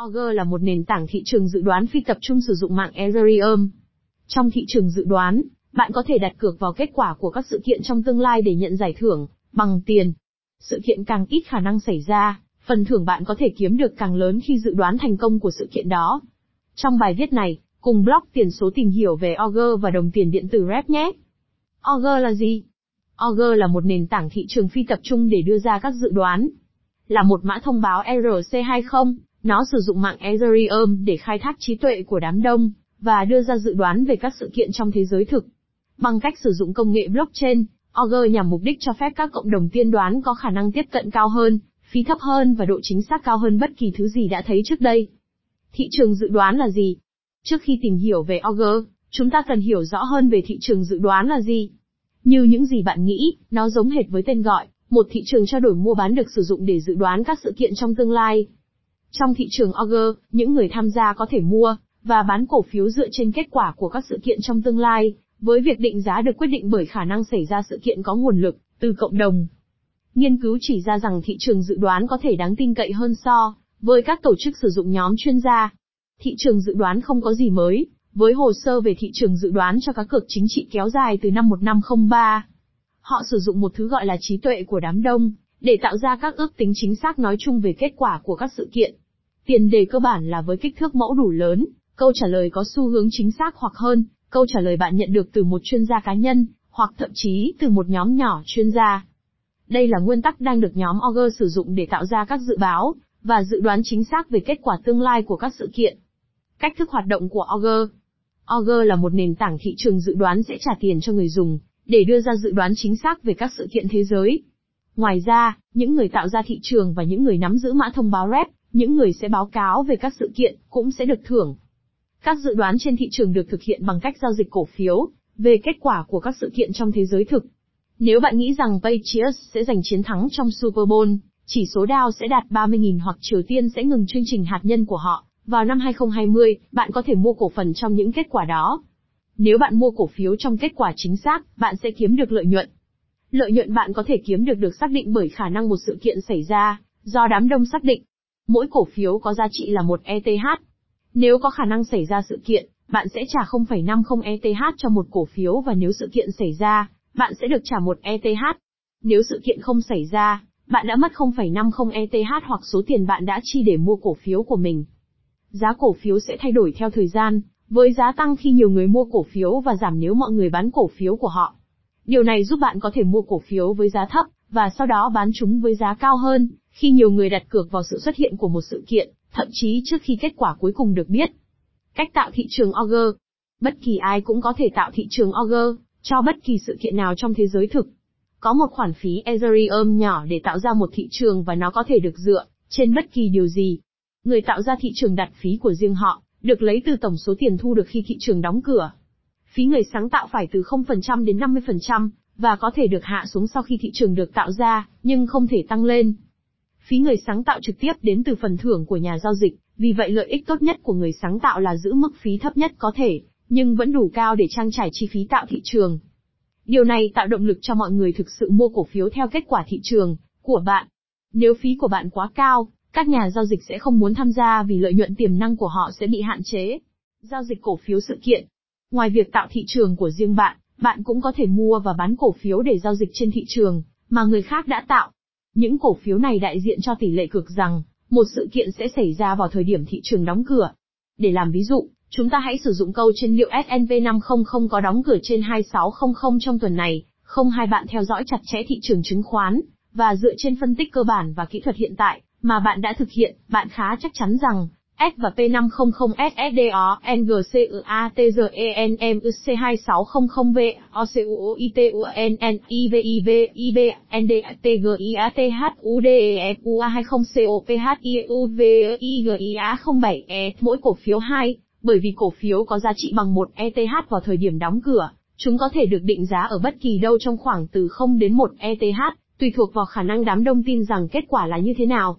Augur là một nền tảng thị trường dự đoán phi tập trung sử dụng mạng Ethereum. Trong thị trường dự đoán, bạn có thể đặt cược vào kết quả của các sự kiện trong tương lai để nhận giải thưởng, bằng tiền. Sự kiện càng ít khả năng xảy ra, phần thưởng bạn có thể kiếm được càng lớn khi dự đoán thành công của sự kiện đó. Trong bài viết này, cùng blog tiền số tìm hiểu về Augur và đồng tiền điện tử REP nhé. Augur là gì? Augur là một nền tảng thị trường phi tập trung để đưa ra các dự đoán. Là một mã thông báo ERC20, nó sử dụng mạng Ethereum để khai thác trí tuệ của đám đông, và đưa ra dự đoán về các sự kiện trong thế giới thực. Bằng cách sử dụng công nghệ blockchain, Augur nhằm mục đích cho phép các cộng đồng tiên đoán có khả năng tiếp cận cao hơn, phí thấp hơn và độ chính xác cao hơn bất kỳ thứ gì đã thấy trước đây. Thị trường dự đoán là gì? Trước khi tìm hiểu về Augur, chúng ta cần hiểu rõ hơn về thị trường dự đoán là gì. Như những gì bạn nghĩ, nó giống hệt với tên gọi, một thị trường trao đổi mua bán được sử dụng để dự đoán các sự kiện trong tương lai. Trong thị trường Auger, những người tham gia có thể mua và bán cổ phiếu dựa trên kết quả của các sự kiện trong tương lai, với việc định giá được quyết định bởi khả năng xảy ra sự kiện có nguồn lực từ cộng đồng. Nghiên cứu chỉ ra rằng thị trường dự đoán có thể đáng tin cậy hơn so với các tổ chức sử dụng nhóm chuyên gia. Thị trường dự đoán không có gì mới, với hồ sơ về thị trường dự đoán cho cá cược chính trị kéo dài từ năm 1503. Họ sử dụng một thứ gọi là trí tuệ của đám đông, để tạo ra các ước tính chính xác nói chung về kết quả của các sự kiện. Tiền đề cơ bản là với kích thước mẫu đủ lớn, câu trả lời có xu hướng chính xác hoặc hơn, câu trả lời bạn nhận được từ một chuyên gia cá nhân, hoặc thậm chí từ một nhóm nhỏ chuyên gia. Đây là nguyên tắc đang được nhóm Auger sử dụng để tạo ra các dự báo, và dự đoán chính xác về kết quả tương lai của các sự kiện. Cách thức hoạt động của Auger Auger là một nền tảng thị trường dự đoán sẽ trả tiền cho người dùng, để đưa ra dự đoán chính xác về các sự kiện thế giới. Ngoài ra, những người tạo ra thị trường và những người nắm giữ mã thông báo rep, những người sẽ báo cáo về các sự kiện, cũng sẽ được thưởng. Các dự đoán trên thị trường được thực hiện bằng cách giao dịch cổ phiếu, về kết quả của các sự kiện trong thế giới thực. Nếu bạn nghĩ rằng Patriots sẽ giành chiến thắng trong Super Bowl, chỉ số Dow sẽ đạt 30.000 hoặc Triều Tiên sẽ ngừng chương trình hạt nhân của họ, vào năm 2020, bạn có thể mua cổ phần trong những kết quả đó. Nếu bạn mua cổ phiếu trong kết quả chính xác, bạn sẽ kiếm được lợi nhuận. Lợi nhuận bạn có thể kiếm được được xác định bởi khả năng một sự kiện xảy ra, do đám đông xác định. Mỗi cổ phiếu có giá trị là một ETH. Nếu có khả năng xảy ra sự kiện, bạn sẽ trả 0,50 ETH cho một cổ phiếu và nếu sự kiện xảy ra, bạn sẽ được trả một ETH. Nếu sự kiện không xảy ra, bạn đã mất 0,50 ETH hoặc số tiền bạn đã chi để mua cổ phiếu của mình. Giá cổ phiếu sẽ thay đổi theo thời gian, với giá tăng khi nhiều người mua cổ phiếu và giảm nếu mọi người bán cổ phiếu của họ. Điều này giúp bạn có thể mua cổ phiếu với giá thấp, và sau đó bán chúng với giá cao hơn, khi nhiều người đặt cược vào sự xuất hiện của một sự kiện, thậm chí trước khi kết quả cuối cùng được biết. Cách tạo thị trường Augur Bất kỳ ai cũng có thể tạo thị trường Augur, cho bất kỳ sự kiện nào trong thế giới thực. Có một khoản phí Ethereum nhỏ để tạo ra một thị trường và nó có thể được dựa trên bất kỳ điều gì. Người tạo ra thị trường đặt phí của riêng họ, được lấy từ tổng số tiền thu được khi thị trường đóng cửa. Phí người sáng tạo phải từ 0% đến 50%, và có thể được hạ xuống sau khi thị trường được tạo ra, nhưng không thể tăng lên. Phí người sáng tạo trực tiếp đến từ phần thưởng của nhà giao dịch, vì vậy lợi ích tốt nhất của người sáng tạo là giữ mức phí thấp nhất có thể, nhưng vẫn đủ cao để trang trải chi phí tạo thị trường. Điều này tạo động lực cho mọi người thực sự mua cổ phiếu theo kết quả thị trường của bạn. Nếu phí của bạn quá cao, các nhà giao dịch sẽ không muốn tham gia vì lợi nhuận tiềm năng của họ sẽ bị hạn chế. Giao dịch cổ phiếu sự kiện. Ngoài việc tạo thị trường của riêng bạn, bạn cũng có thể mua và bán cổ phiếu để giao dịch trên thị trường mà người khác đã tạo. Những cổ phiếu này đại diện cho tỷ lệ cực rằng một sự kiện sẽ xảy ra vào thời điểm thị trường đóng cửa. Để làm ví dụ, chúng ta hãy sử dụng câu trên liệu S&P 500 có đóng cửa trên 2600 trong tuần này, không hai bạn theo dõi chặt chẽ thị trường chứng khoán, và dựa trên phân tích cơ bản và kỹ thuật hiện tại, mà bạn đã thực hiện, bạn khá chắc chắn rằng, S và P500 SSDO NGCUA TGENM C2600V OCUOITUNN IVIV IB ND TGIA THUDEQA 20 COPHIUV IGIA 07E mỗi cổ phiếu 2, bởi vì cổ phiếu có giá trị bằng 1 ETH vào thời điểm đóng cửa, chúng có thể được định giá ở bất kỳ đâu trong khoảng từ 0 đến 1 ETH, tùy thuộc vào khả năng đám đông tin rằng kết quả là như thế nào.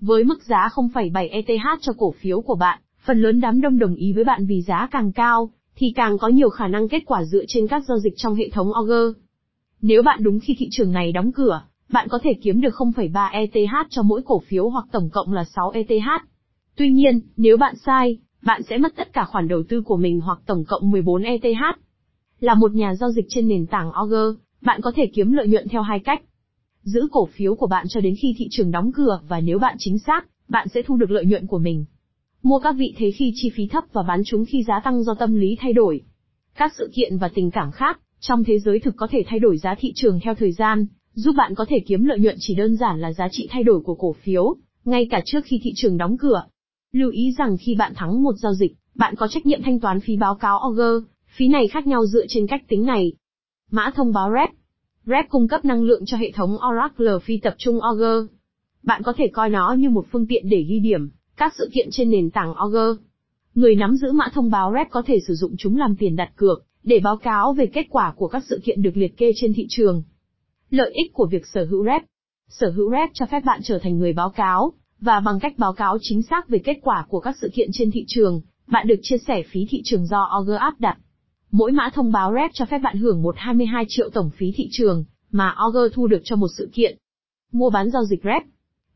Với mức giá 0,7 ETH cho cổ phiếu của bạn, phần lớn đám đông đồng ý với bạn vì giá càng cao, thì càng có nhiều khả năng kết quả dựa trên các giao dịch trong hệ thống Augur. Nếu bạn đúng khi thị trường này đóng cửa, bạn có thể kiếm được 0,3 ETH cho mỗi cổ phiếu hoặc tổng cộng là 6 ETH. Tuy nhiên, nếu bạn sai, bạn sẽ mất tất cả khoản đầu tư của mình hoặc tổng cộng 14 ETH. Là một nhà giao dịch trên nền tảng Augur, bạn có thể kiếm lợi nhuận theo hai cách. Giữ cổ phiếu của bạn cho đến khi thị trường đóng cửa và nếu bạn chính xác, bạn sẽ thu được lợi nhuận của mình. Mua các vị thế khi chi phí thấp và bán chúng khi giá tăng do tâm lý thay đổi. Các sự kiện và tình cảm khác trong thế giới thực có thể thay đổi giá thị trường theo thời gian, giúp bạn có thể kiếm lợi nhuận chỉ đơn giản là giá trị thay đổi của cổ phiếu, ngay cả trước khi thị trường đóng cửa. Lưu ý rằng khi bạn thắng một giao dịch, bạn có trách nhiệm thanh toán phí báo cáo Augur, phí này khác nhau dựa trên cách tính này. Mã thông báo REP REP cung cấp năng lượng cho hệ thống Oracle phi tập trung Augur. Bạn có thể coi nó như một phương tiện để ghi điểm các sự kiện trên nền tảng Augur. Người nắm giữ mã thông báo REP có thể sử dụng chúng làm tiền đặt cược, để báo cáo về kết quả của các sự kiện được liệt kê trên thị trường. Lợi ích của việc sở hữu REP Sở hữu REP cho phép bạn trở thành người báo cáo, và bằng cách báo cáo chính xác về kết quả của các sự kiện trên thị trường, bạn được chia sẻ phí thị trường do Augur áp đặt. Mỗi mã thông báo REP cho phép bạn hưởng 122 triệu tổng phí thị trường, mà Augur thu được cho một sự kiện. Mua bán giao dịch REP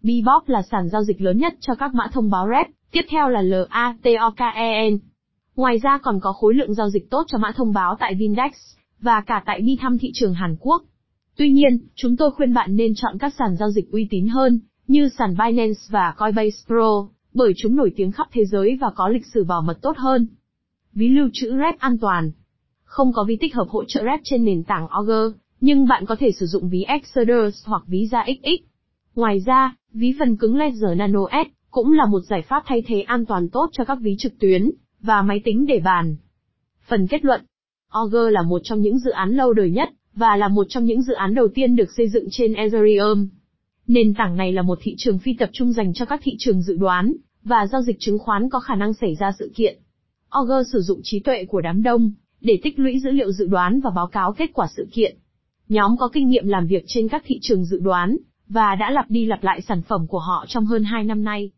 Bebop là sàn giao dịch lớn nhất cho các mã thông báo REP, tiếp theo là LATOKEN. Ngoài ra còn có khối lượng giao dịch tốt cho mã thông báo tại Vindex, và cả tại đi thăm thị trường Hàn Quốc. Tuy nhiên, chúng tôi khuyên bạn nên chọn các sàn giao dịch uy tín hơn, như sàn Binance và Coinbase Pro, bởi chúng nổi tiếng khắp thế giới và có lịch sử bảo mật tốt hơn. Ví lưu trữ REP an toàn không có ví tích hợp hỗ trợ REP trên nền tảng Augur, nhưng bạn có thể sử dụng ví Exodus hoặc ví ra XX. Ngoài ra, ví phần cứng Ledger Nano S cũng là một giải pháp thay thế an toàn tốt cho các ví trực tuyến và máy tính để bàn. Phần kết luận Augur là một trong những dự án lâu đời nhất, và là một trong những dự án đầu tiên được xây dựng trên Ethereum. Nền tảng này là một thị trường phi tập trung dành cho các thị trường dự đoán, và giao dịch chứng khoán có khả năng xảy ra sự kiện. Augur sử dụng trí tuệ của đám đông, để tích lũy dữ liệu dự đoán và báo cáo kết quả sự kiện. Nhóm có kinh nghiệm làm việc trên các thị trường dự đoán, và đã lặp đi lặp lại sản phẩm của họ trong hơn 2 năm nay.